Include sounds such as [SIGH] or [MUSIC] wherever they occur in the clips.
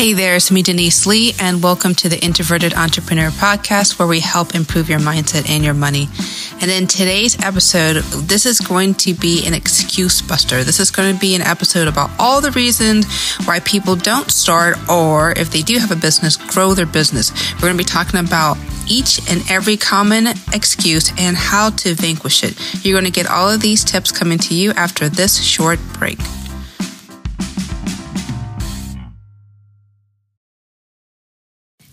Hey there, it's me, Denise Lee, and welcome to the Introverted Entrepreneur Podcast, where we help improve your mindset and your money. And in today's episode, this is going to be an excuse buster. This is going to be an episode about all the reasons why people don't start, or if they do have a business, grow their business. We're going to be talking about each and every common excuse and how to vanquish it. You're going to get all of these tips coming to you after this short break.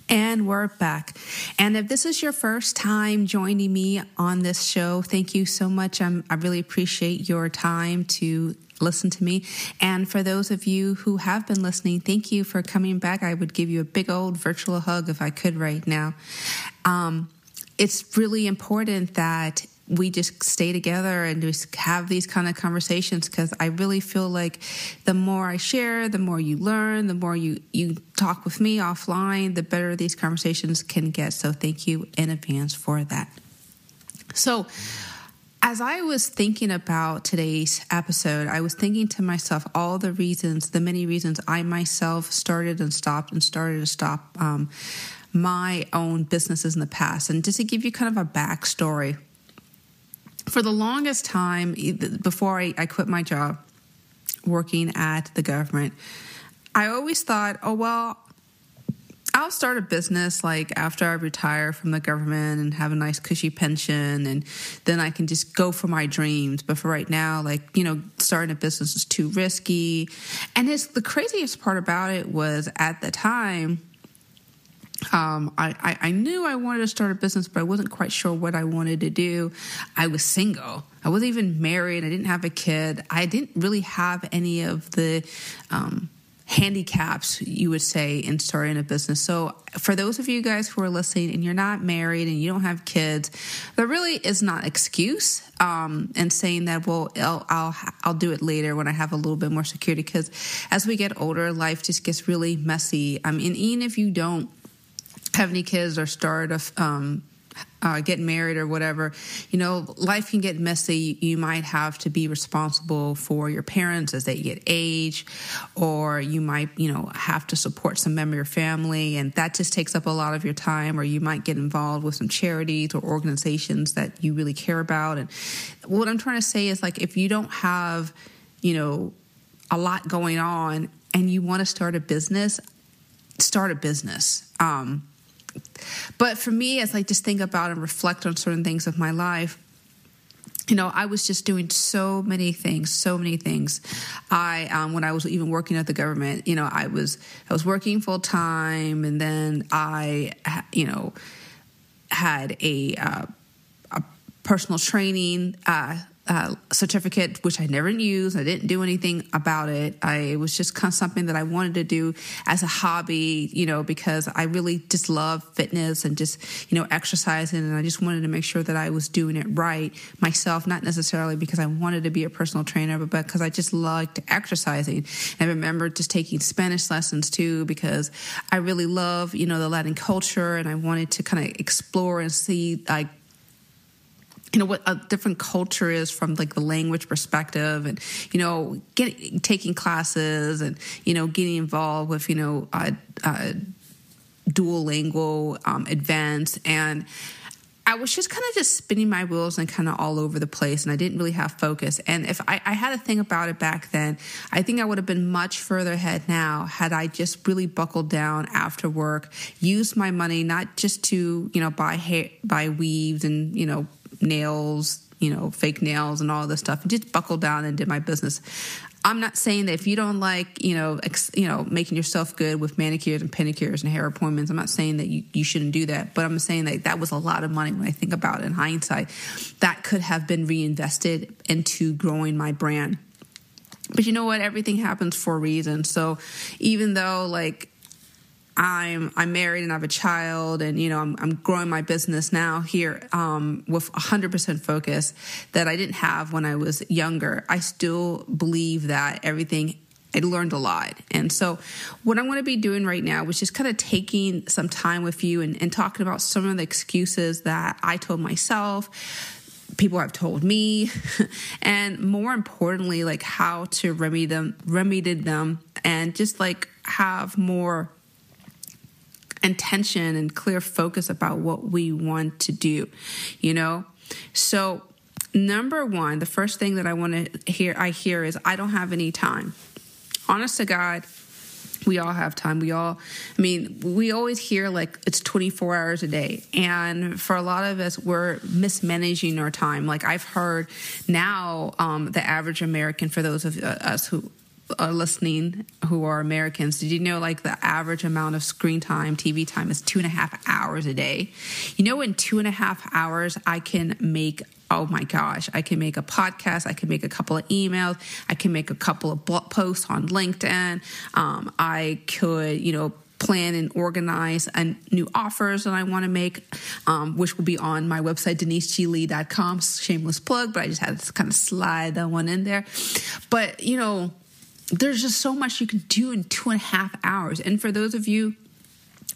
And we're back. And if this is your first time joining me on this show, thank you so much. I'm, I really appreciate your time to listen to me. And for those of you who have been listening, thank you for coming back. I would give you a big old virtual hug if I could right now. Um, it's really important that we just stay together and just have these kind of conversations because I really feel like the more I share, the more you learn, the more you you talk with me offline, the better these conversations can get. So thank you in advance for that. So as I was thinking about today's episode, I was thinking to myself all the reasons, the many reasons I myself started and stopped and started to stop um, my own businesses in the past. And just to give you kind of a backstory, for the longest time before I, I quit my job working at the government, I always thought, oh, well, I'll start a business like after I retire from the government and have a nice cushy pension and then I can just go for my dreams. But for right now, like, you know, starting a business is too risky. And it's the craziest part about it was at the time, um, I, I, I, knew I wanted to start a business, but I wasn't quite sure what I wanted to do. I was single. I wasn't even married. I didn't have a kid. I didn't really have any of the um, handicaps, you would say, in starting a business. So, for those of you guys who are listening and you're not married and you don't have kids, there really is not excuse um, and saying that, well, I'll, I'll, I'll do it later when I have a little bit more security. Because as we get older, life just gets really messy. I mean, even if you don't have any kids or start a um, uh, get married or whatever, you know, life can get messy. You might have to be responsible for your parents as they get age, or you might, you know, have to support some member of your family, and that just takes up a lot of your time. Or you might get involved with some charities or organizations that you really care about. And what I'm trying to say is, like, if you don't have, you know, a lot going on and you want to start a business, start a business. Um, but for me, as I just think about and reflect on certain things of my life, you know, I was just doing so many things, so many things. I, um, when I was even working at the government, you know, I was I was working full time, and then I, you know, had a, uh, a personal training uh, uh, certificate, which I never used. I didn't do anything about it. I, it was just kind of something that I wanted to do as a hobby, you know, because I really just love fitness and just, you know, exercising. And I just wanted to make sure that I was doing it right myself, not necessarily because I wanted to be a personal trainer, but because I just liked exercising. And I remember just taking Spanish lessons too, because I really love, you know, the Latin culture and I wanted to kind of explore and see like you know what a different culture is from like the language perspective and you know getting taking classes and you know getting involved with you know uh, uh, duolingo um, and I was just kind of just spinning my wheels and kind of all over the place, and I didn't really have focus. And if I, I, had a thing about it back then, I think I would have been much further ahead now had I just really buckled down after work, used my money not just to you know buy hair, buy weaves and you know nails, you know, fake nails and all this stuff, and just buckled down and did my business. I'm not saying that if you don't like, you know, ex, you know, making yourself good with manicures and pedicures and hair appointments, I'm not saying that you, you shouldn't do that, but I'm saying that that was a lot of money when I think about it in hindsight. That could have been reinvested into growing my brand. But you know what? Everything happens for a reason. So even though like I'm I'm married and I have a child, and you know I'm I'm growing my business now here um, with 100% focus that I didn't have when I was younger. I still believe that everything I learned a lot. And so, what I'm going to be doing right now was just kind of taking some time with you and, and talking about some of the excuses that I told myself, people have told me, [LAUGHS] and more importantly, like how to remedy them, remedy them, and just like have more intention and clear focus about what we want to do, you know? So, number one, the first thing that I want to hear, I hear is, I don't have any time. Honest to God, we all have time. We all, I mean, we always hear like it's 24 hours a day. And for a lot of us, we're mismanaging our time. Like I've heard now, um, the average American, for those of us who are listening who are Americans, did you know like the average amount of screen time, TV time is two and a half hours a day? You know, in two and a half hours, I can make oh my gosh, I can make a podcast, I can make a couple of emails, I can make a couple of blog posts on LinkedIn, um, I could, you know, plan and organize and new offers that I want to make, um, which will be on my website, deniseglee.com. Shameless plug, but I just had to kind of slide that one in there. But, you know, there's just so much you can do in two and a half hours. And for those of you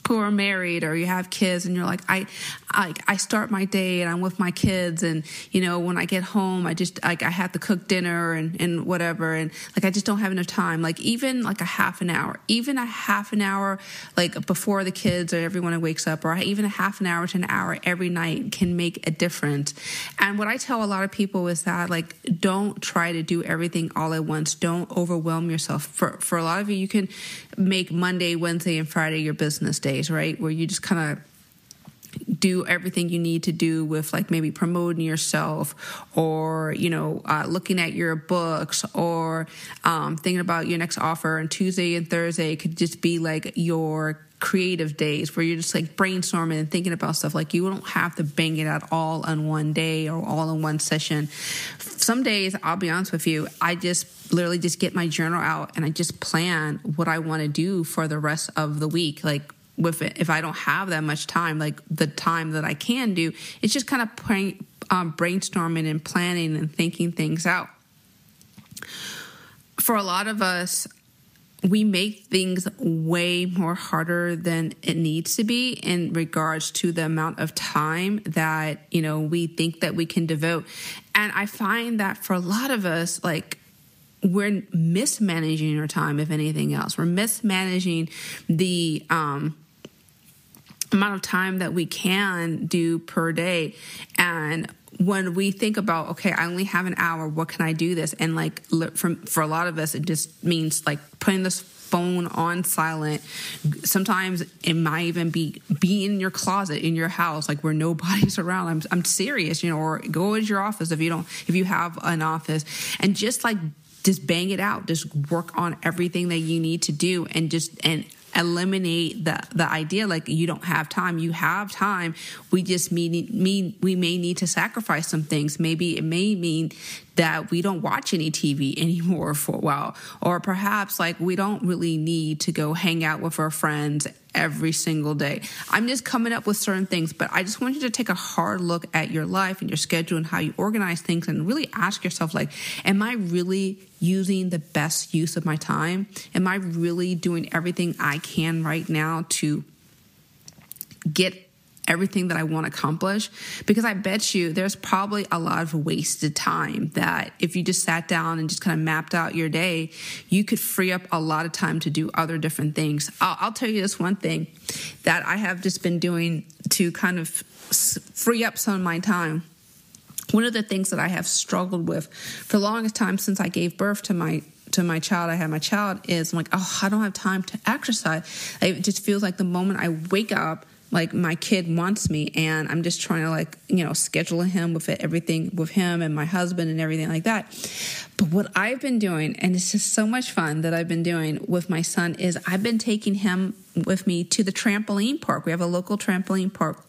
who are married or you have kids and you're like I, I I start my day and I'm with my kids and you know when I get home I just like I have to cook dinner and and whatever. And like I just don't have enough time. Like even like a half an hour even a half an hour like before the kids or everyone wakes up or even a half an hour to an hour every night can make a difference. And what I tell a lot of people is that like don't try to do everything all at once. Don't overwhelm yourself. For for a lot of you you can make Monday Wednesday and Friday your business days, right? Where you just kind of do everything you need to do with like maybe promoting yourself or you know uh, looking at your books or um, thinking about your next offer and tuesday and thursday. Could just be like your creative days where you're just like brainstorming and thinking about stuff. Like you don't have to bang it out all on one day or all in one session. Some days i'll be honest with you i just literally just get my journal out and i just plan what i want to do for the rest of the week. Like if I don't have that much time, like the time that I can do, it's just kind of um, brainstorming and planning and thinking things out. For a lot of us, we make things way more harder than it needs to be in regards to the amount of time that you know we think that we can devote and i find that for a lot of us like we're mismanaging our time if anything else we're mismanaging the um amount of time that we can do per day. And when we think about okay i only have an hour what can i do this? And like from for a lot of us it just means like putting this phone on silent. Sometimes it might even be be in your closet in your house like where nobody's [LAUGHS] around. I'm, I'm serious you know or go to your office if you don't if you have an office. And just like just bang it out. Just work on everything that you need to do and just and eliminate the the idea like you don't have time you have time. We just mean, mean we may need to sacrifice some things. Maybe it may mean that we don't watch any TV [LAUGHS] anymore for a while or perhaps like we don't really need to go hang out with our friends every single day. I'm just coming up with certain things, but I just want you to take a hard look at your life and your schedule and how you organize things and really ask yourself like, am I really using the best use of my time? Am I really doing everything I can right now to get everything that I want to accomplish because I bet you there's probably a lot of wasted time that if you just sat down and just kind of mapped out your day, you could free up a lot of time to do other different things. I'll, I'll tell you this one thing that I have just been doing to kind of free up some of my time. One of the things that I have struggled with for the longest time since I gave birth to my to my child, I had my child, is I'm like, oh, I don't have time to exercise. It just feels like the moment I wake up, like my kid wants me and i'm just trying to like you know schedule him with it, everything with him and my husband and everything like that but what i've been doing and it's just so much fun that i've been doing with my son is i've been taking him with me to the trampoline park we have a local trampoline park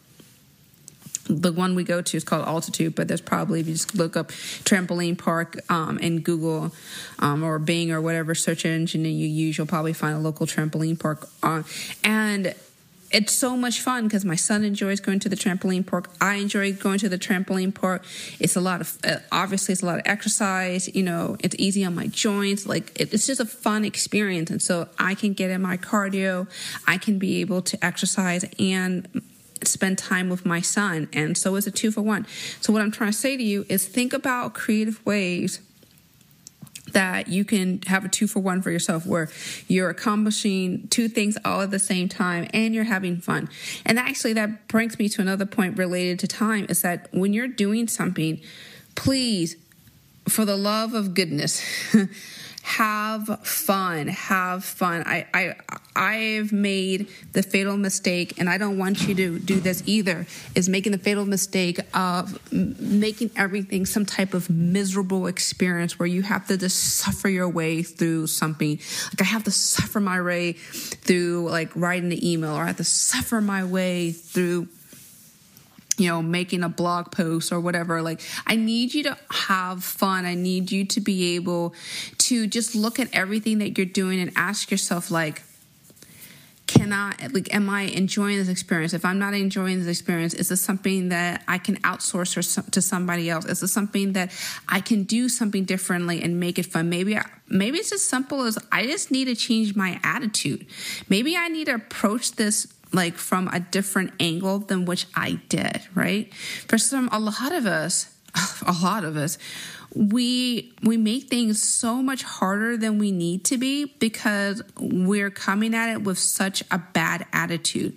the one we go to is called Altitude, but there's probably if you just look up trampoline park um, in Google um, or Bing or whatever search engine you use, you'll probably find a local trampoline park. Uh, and it's so much fun because my son enjoys going to the trampoline park. I enjoy going to the trampoline park. It's a lot of uh, obviously it's a lot of exercise. You know, it's easy on my joints. Like it, it's just a fun experience, and so I can get in my cardio. I can be able to exercise and spend time with my son, and so it's a two for one. So what I'm trying to say to you is think about creative ways that you can have a two for one for yourself where you're accomplishing two things all at the same time and you're having fun. And actually, that brings me to another point related to time is that when you're doing something, please, for the love of goodness, [LAUGHS] have fun. Have fun. I i i've made the fatal mistake and i don't want you to do this either is making the fatal mistake of making everything some type of miserable experience where you have to just suffer your way through something. Like i have to suffer my way through like writing the email or i have to suffer my way through you know, making a blog post or whatever. Like, I need you to have fun. I need you to be able to just look at everything that you're doing and ask yourself, like, can I, like, am I enjoying this experience? If I'm not enjoying this experience, is this something that I can outsource to somebody else? Is this something that I can do something differently and make it fun? Maybe, I, maybe it's as simple as I just need to change my attitude. Maybe I need to approach this like from a different angle than which I did, right? For some, a lot of us, [LAUGHS] a lot of us, we we make things so much harder than we need to be because we're coming at it with such a bad attitude.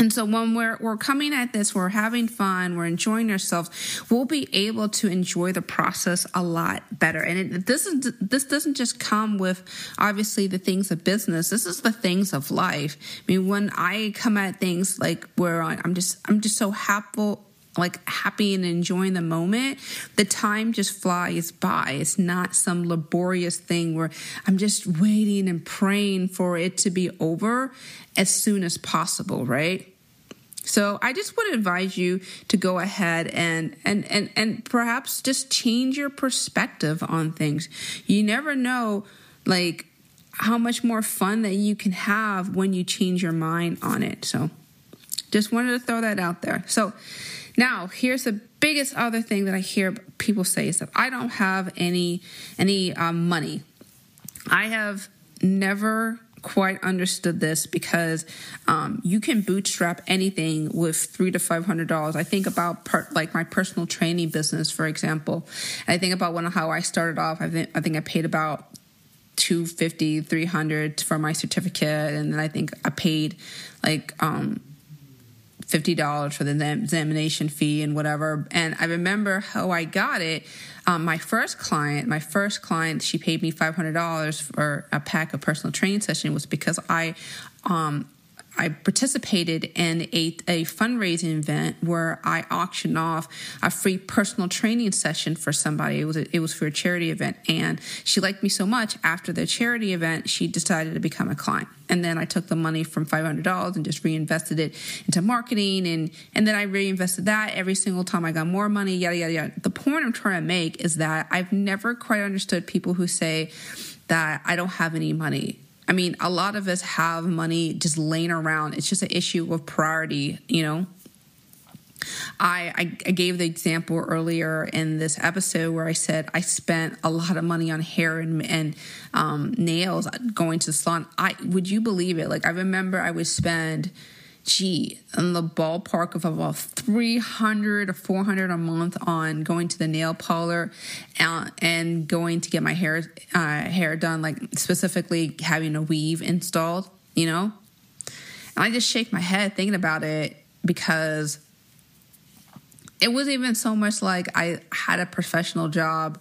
And so when we're we're coming at this, we're having fun, we're enjoying ourselves, we'll be able to enjoy the process a lot better. And it, this is this doesn't just come with obviously the things of business. This is the things of life. I mean, when I come at things like where I'm just I'm just so happy like happy and enjoying the moment, the time just flies by. It's not some laborious thing where I'm just waiting and praying for it to be over as soon as possible, right? So I just would advise you to go ahead and and and and perhaps just change your perspective on things. You never know like how much more fun that you can have when you change your mind on it. So just wanted to throw that out there. So now, here's the biggest other thing that I hear people say is that I don't have any any um, money. I have never quite understood this because um, you can bootstrap anything with three to five hundred dollars. I think about like my personal training business, for example. I think about when how I started off. I think I think I paid about 250 300 for my certificate and then i think i paid like um $50 for the examination fee and whatever. And I remember how I got it. Um, my first client, my first client, she paid me $500 for a pack of personal training session was because I, um, I participated in a, a fundraising event where I auctioned off a free personal training session for somebody. It was a, it was for a charity event, and she liked me so much. After the charity event, she decided to become a client, and then I took the money from five hundred dollars and just reinvested it into marketing, and and then I reinvested that every single time I got more money. Yada yada yada. The point I'm trying to make is that I've never quite understood people who say that I don't have any money I mean, a lot of us have money just laying around. It's just an issue of priority, you know. I, I, gave the example earlier in this episode where I said I spent a lot of money on hair and, and um, nails going to the salon. I would you believe it? Like I remember I would spend gee, in the ballpark of about 300 or 400 a month on going to the nail parlor and, and going to get my hair uh, hair done, like specifically having a weave installed, you know? And I just shake my head thinking about it because it wasn't even so much like I had a professional job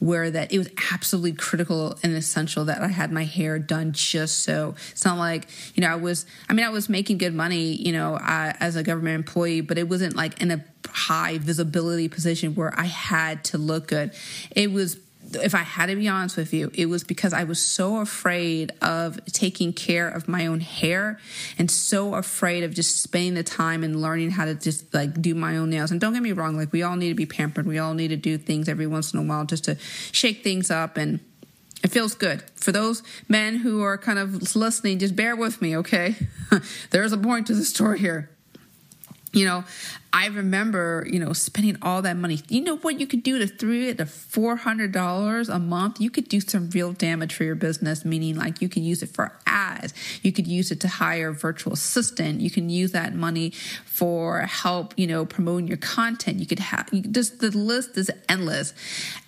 where that it was absolutely critical and essential that I had my hair done just so. It's not like, you know, I was, I mean, I was making good money, you know, as a government employee, but it wasn't like in a high visibility position where I had to look good. It was if I had to be honest with you, it was because I was so afraid of taking care of my own hair and so afraid of just spending the time and learning how to just like do my own nails. And don't get me wrong, like we all need to be pampered. We all need to do things every once in a while just to shake things up and it feels good. For those men who are kind of listening, just bear with me, okay? [LAUGHS] There's a point to the story here you know, I remember, you know, spending all that money. You know what you could do to three to four hundred dollars a month? You could do some real damage for your business, meaning like you could use it for ads, you could use it to hire a virtual assistant, you can use that money for help, you know, promoting your content. You could have just the list is endless.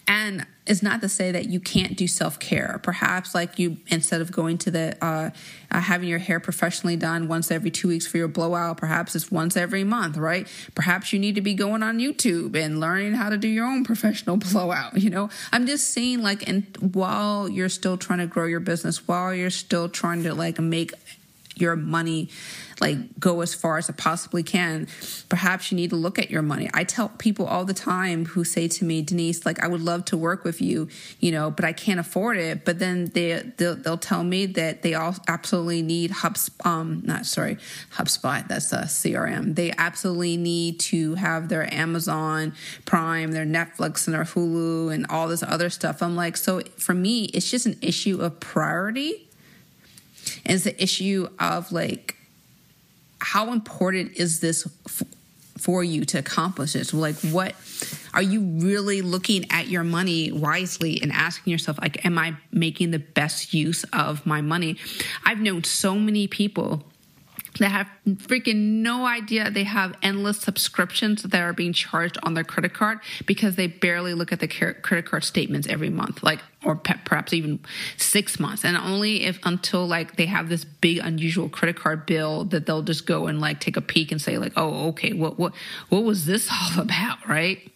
And is not to say that you can't do self care. Perhaps, like you, instead of going to the uh, uh, having your hair professionally done once every two weeks for your blowout, perhaps it's once every month, right? Perhaps you need to be going on YouTube and learning how to do your own professional [LAUGHS] blowout. You know, I'm just saying, like, and while you're still trying to grow your business, while you're still trying to like make your money like go as far as it possibly can. Perhaps you need to look at your money. I tell people all the time who say to me denise like i would love to work with you you know but i can't afford it. But then they they'll, they'll tell me that they all absolutely need hubspot um not sorry hubspot that's a crm they absolutely need to have their amazon prime their netflix and their hulu and all this other stuff. I'm like so for me it's just an issue of priority and it's the issue of like how important is this f- for you to accomplish this? Like what are you really looking at your money wisely and asking yourself like am i making the best use of my money? I've known so many people that have freaking no idea. They have endless subscriptions that are being charged on their credit card because they barely look at the credit card statements every month like or perhaps even six months. And only if until like they have this big unusual credit card bill that they'll just go and like take a peek and say like oh okay what what what was this [LAUGHS] all about? Right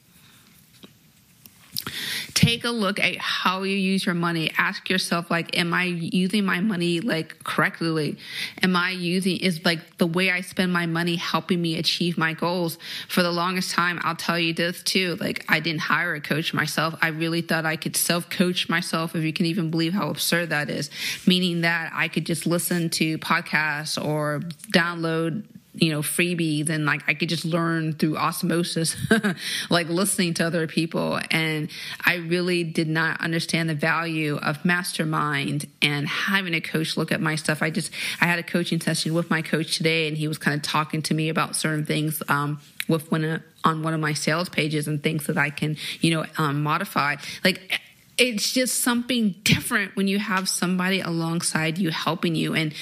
take a look at how you use your money. Ask yourself like am i using my money like correctly? Am i using is like the way i spend my money helping me achieve my goals? For the longest time i'll tell you this too like i didn't hire a coach myself. I really thought i could self coach myself if you can even believe how absurd that is. Meaning that i could just listen to podcasts or download you know freebies and like i could just learn through osmosis [LAUGHS] like listening to other people. And i really did not understand the value of mastermind and having a coach look at my stuff. I just i had a coaching session with my coach today and he was kind of talking to me about certain things um, with one on one of my sales pages and things that i can you know um, modify. Like it's just something different when you have somebody alongside you helping you. And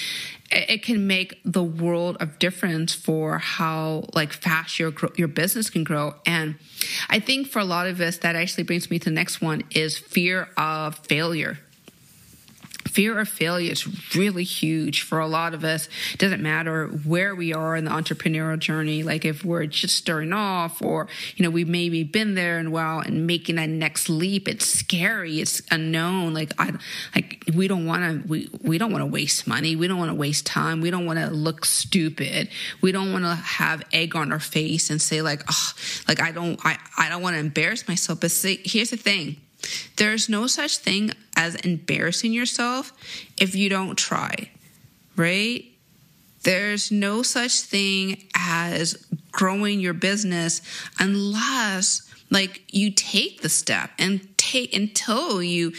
it can make the world of difference for how like fast your your business can grow. And i think for a lot of us that actually brings me to the next one is fear of failure fear of failure is really huge for a lot of us. It doesn't matter where we are in the entrepreneurial journey, like if we're just starting off or, you know, we've maybe been there and while and making that next leap. It's scary. It's unknown. Like I like we don't want to we, we don't want to waste money. We don't want to waste time. We don't want to look stupid. We don't want to have egg on our face and say like, oh, like I don't I, I don't want to embarrass myself. But see, here's the thing there's no such thing as embarrassing yourself if you don't try, right? There's no such thing as growing your business unless like you take the step and take until you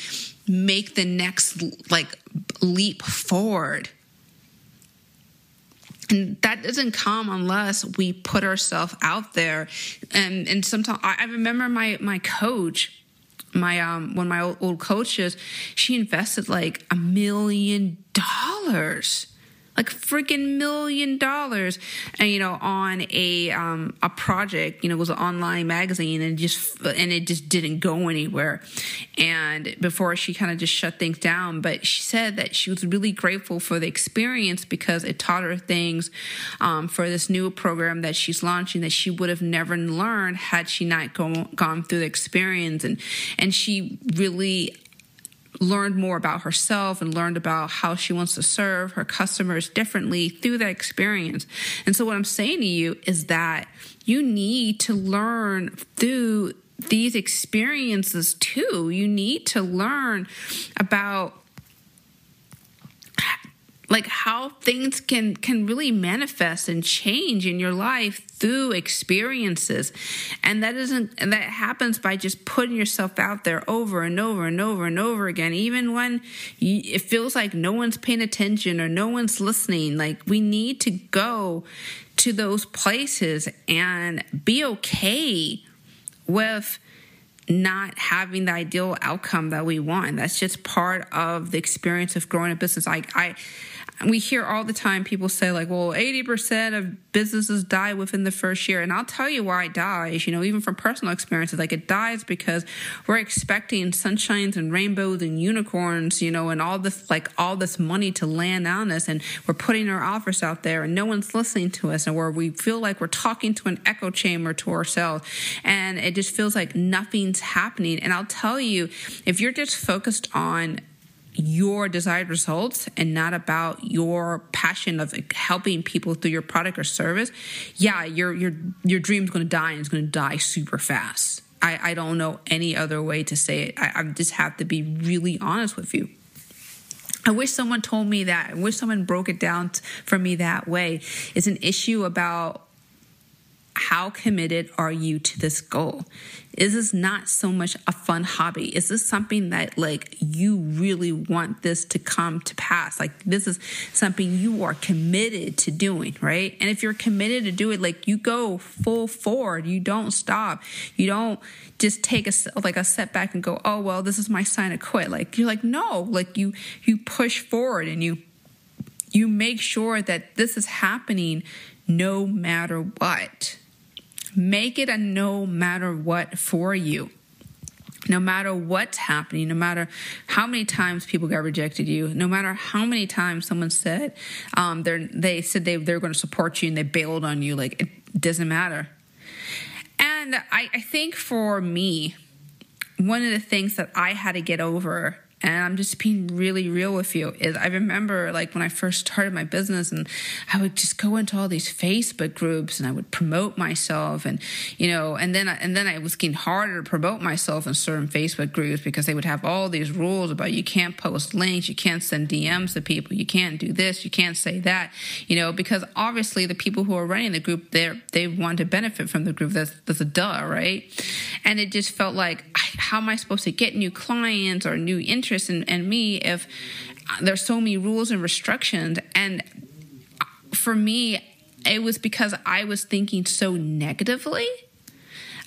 make the next like leap forward. And that doesn't come unless we put ourselves out there. And and sometimes I remember my my coach my um one of my old, old coaches, she invested like a million dollars like freaking million dollars. And you know on a um a project you know it was an online magazine and just and it just didn't go anywhere. And before she kind of just shut things down but she said that she was really grateful for the experience because it taught her things um, for this new program that she's launching that she would have never learned had she not go, gone through the experience. And and she really learned more about herself and learned about how she wants to serve her customers differently through that experience. And so, what I'm saying to you is that you need to learn through these experiences too. You need to learn about like how things can can really manifest and change in your life through experiences and that isn't and that happens by just putting yourself out there over and over and over and over again even when you, it feels like no one's paying attention or no one's listening like we need to go to those places and be okay with not having the ideal outcome that we want. That's just part of the experience of growing a business. I, I we hear all the time people say like well 80% of businesses die within the first year. And i'll tell you why it dies you know even from personal experiences like it dies because we're expecting sunshines and rainbows and unicorns you know and all this like all this money to land on us. And we're putting our offers out there and no one's listening to us. And where we feel like we're talking to an echo chamber to ourselves. And it just feels like nothing's happening. And i'll tell you if you're just focused on your desired results and not about your passion of helping people through your product or service, yeah, your your your dream's going to die and it's going to die super fast. I, I don't know any other way to say it. I, I just have to be really honest with you. I wish someone told me that. I wish someone broke it down for me that way. It's an issue about how committed are you to this goal? Is this not so much a fun hobby? Is this something that like you really want this to come to pass? Like this is something you are committed to doing, right? And if you're committed to do it, like you go full forward, you don't stop. You don't just take a like a setback and go, "Oh, well, this is my sign to quit." Like you're like, "No, like you you push forward and you you make sure that this is happening no matter what. Make it a no matter what for you. No matter what's happening, no matter how many times people got rejected you, no matter how many times someone said um, they said they they're going to support you and they bailed on you, like it doesn't matter. And I, I think for me, one of the things that I had to get over and I'm just being really real with you is I remember like when I first started my business and I would just go into all these Facebook groups and I would promote myself and you know and then and then I was getting harder to promote myself in certain Facebook groups because they would have all these rules about you can't post links, you can't send DMs to people, you can't do this, you can't say that, you know, because obviously the people who are running the group they they want to benefit from the group. That's that's a duh, right? And it just felt like how am I supposed to get new clients or new interest interest in, in me if there's so many rules and restrictions. And for me, it was because I was thinking so negatively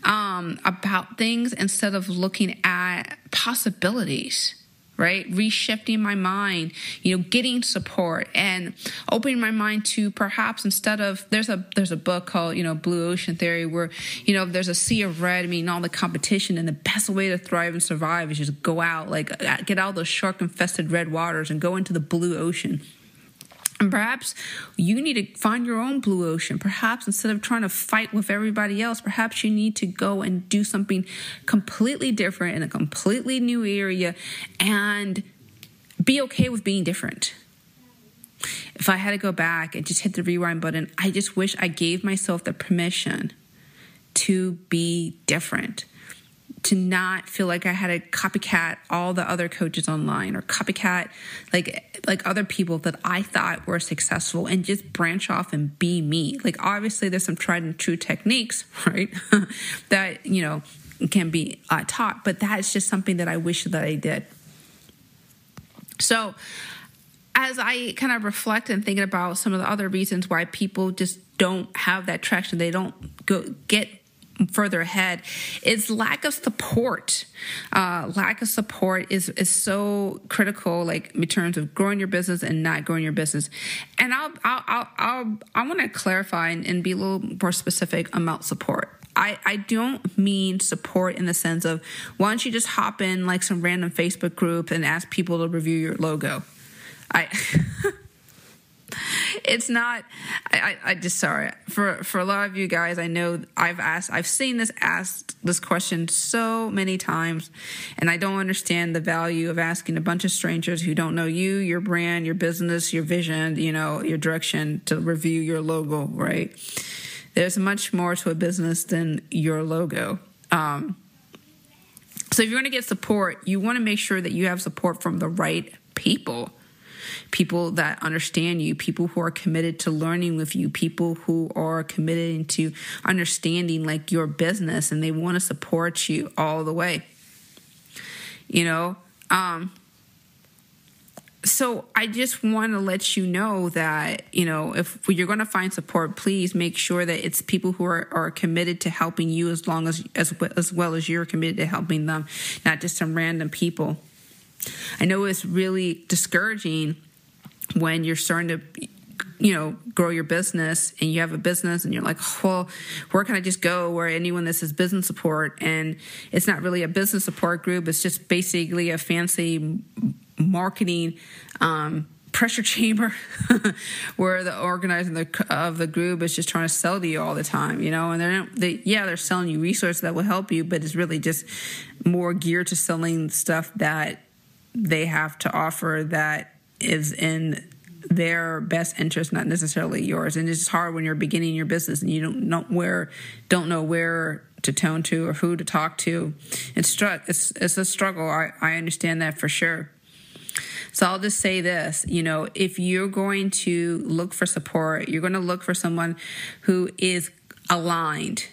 um, about things instead of looking at possibilities right? Reshifting my mind you know getting support and opening my mind to perhaps instead of there's a there's a book called you know blue ocean theory where you know there's a sea of red meaning all the competition and the best way to thrive and survive is just go out like uh, get out those shark infested red waters and go into the blue ocean and perhaps you need to find your own blue ocean. Perhaps instead of trying to fight with everybody else, perhaps you need to go and do something completely different in a completely new area and be okay with being different. If I had to go back and just hit the rewind button, I just wish I gave myself the permission to be different to not feel like I had to copycat all the other coaches online or copycat like like other people that I thought were successful and just branch off and be me. Like obviously there's some tried and true techniques, [LAUGHS] right? [LAUGHS] that, you know, can be uh, taught, but that is just something that I wish that I did. So, as I kind of reflect and thinking about some of the other reasons why people just don't have that traction, they don't go get further ahead is lack of support. Uh, lack of support is is so critical like in terms of growing your business and not growing your business. And i'll i'll i'll, I'll i want to clarify and, and be a little more specific about support. I, I don't mean support in the sense of why don't you just hop in like some random Facebook group and ask people to review your logo. I [LAUGHS] [LAUGHS] it's not I, I, I, just sorry. For for a lot of you guys i know i've asked i've seen this asked this question so many times and i don't understand the value of asking a bunch of strangers who don't know you your brand your business your vision you know your direction to review your logo right? There's much more to a business than your logo. Um, so if you're going to get support you want to make sure that you have support from the right people people that understand you, people who are committed to learning with you, people who are committed to understanding like your business and they want to support you all the way. You know, um, so I just want to let you know that you know if you're going to find support, please make sure that it's people who are, are committed to helping you as long as as as well as you're committed to helping them, not just some random people. I know it's really discouraging when you're starting to you know grow your business and you have a business and you're like well where can i just go where anyone that says business support? And it's not really a business support group. It's just basically a fancy marketing um, pressure chamber [LAUGHS] where the organizing the, of the group is just trying to sell to you all the time you know? And they're not they yeah they're selling you resources that will help you but it's really just more geared to selling stuff that they have to offer that is in their best interest, not necessarily yours. And it's hard when you're beginning your business and you don't know where, don't know where to tone to or who to talk to. It's it's it's a struggle. I, I understand that for sure. So I'll just say this, you know, if you're going to look for support, you're going to look for someone who is aligned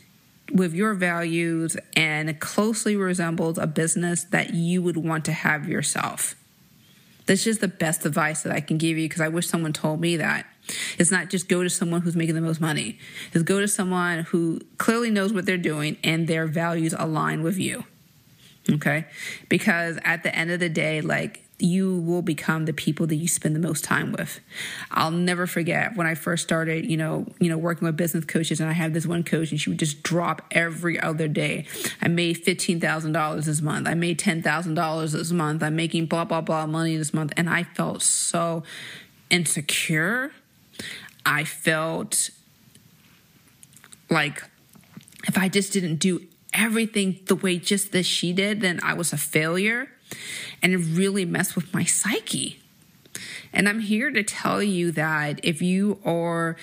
with your values and closely resembles a business that you would want to have yourself. That's just the best advice that I can give you because I wish someone told me that. It's not just go to someone who's making the most money. It's go to someone who clearly knows what they're doing and their values align with you. Okay? Because at the end of the day, like you will become the people that you spend the most time with. I'll never forget when I first started, you know, you know, working with business coaches and I had this one coach and she would just drop every other day. I made $15,000 this month. I made $10,000 this month. I'm making blah blah blah money this month and I felt so insecure. I felt like if I just didn't do everything the way just that she did, then I was a failure and it really messed with my psyche. And I'm here to tell you that if you are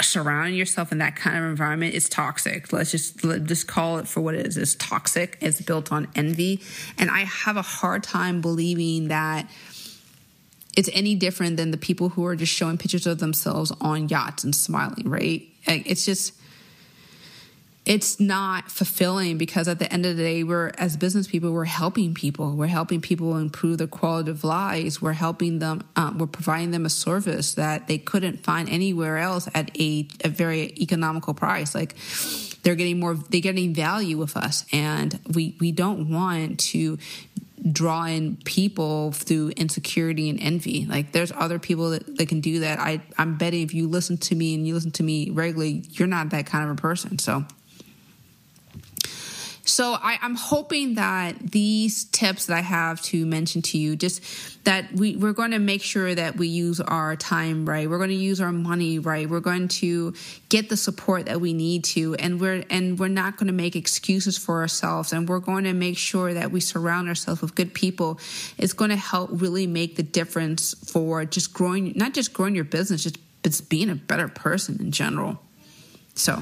surrounding yourself in that kind of environment, it's toxic. Let's just let's just call it for what it is. It's toxic. It's built on envy, and I have a hard time believing that it's any different than the people who are just showing pictures of themselves on yachts and smiling. Right? It's just it's not fulfilling because at the end of the day, we're as business people, we're helping people. We're helping people improve their quality of lives. We're helping them. Um, we're providing them a service that they couldn't find anywhere else at a, a very economical price. Like they're getting more, they're getting value with us, and we we don't want to draw in people through insecurity and envy. Like there's other people that, that can do that. I, I'm betting if you listen to me and you listen to me regularly, you're not that kind of a person. So so I, am hoping that these tips that I have to mention to you, just that we, we're going to make sure that we use our time right. We're going to use our money right. We're going to get the support that we need to, and we're and we're not going to make excuses for ourselves. And we're going to make sure that we surround ourselves with good people. It's going to help really make the difference for just growing, not just growing your business, just just being a better person in general. So.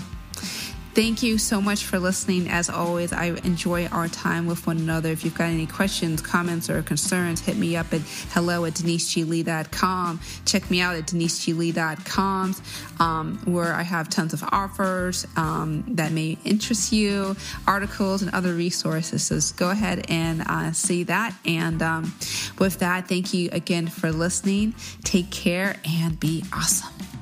Thank you so much for listening. As always, I enjoy our time with one another. If you've got any questions, comments, or concerns, hit me up at hello at deniseglee.com. Check me out at deniseglee.com, um, where I have tons of offers um, that may interest you, articles, and other resources. So go ahead and uh, see that. And um, with that, thank you again for listening. Take care and be awesome.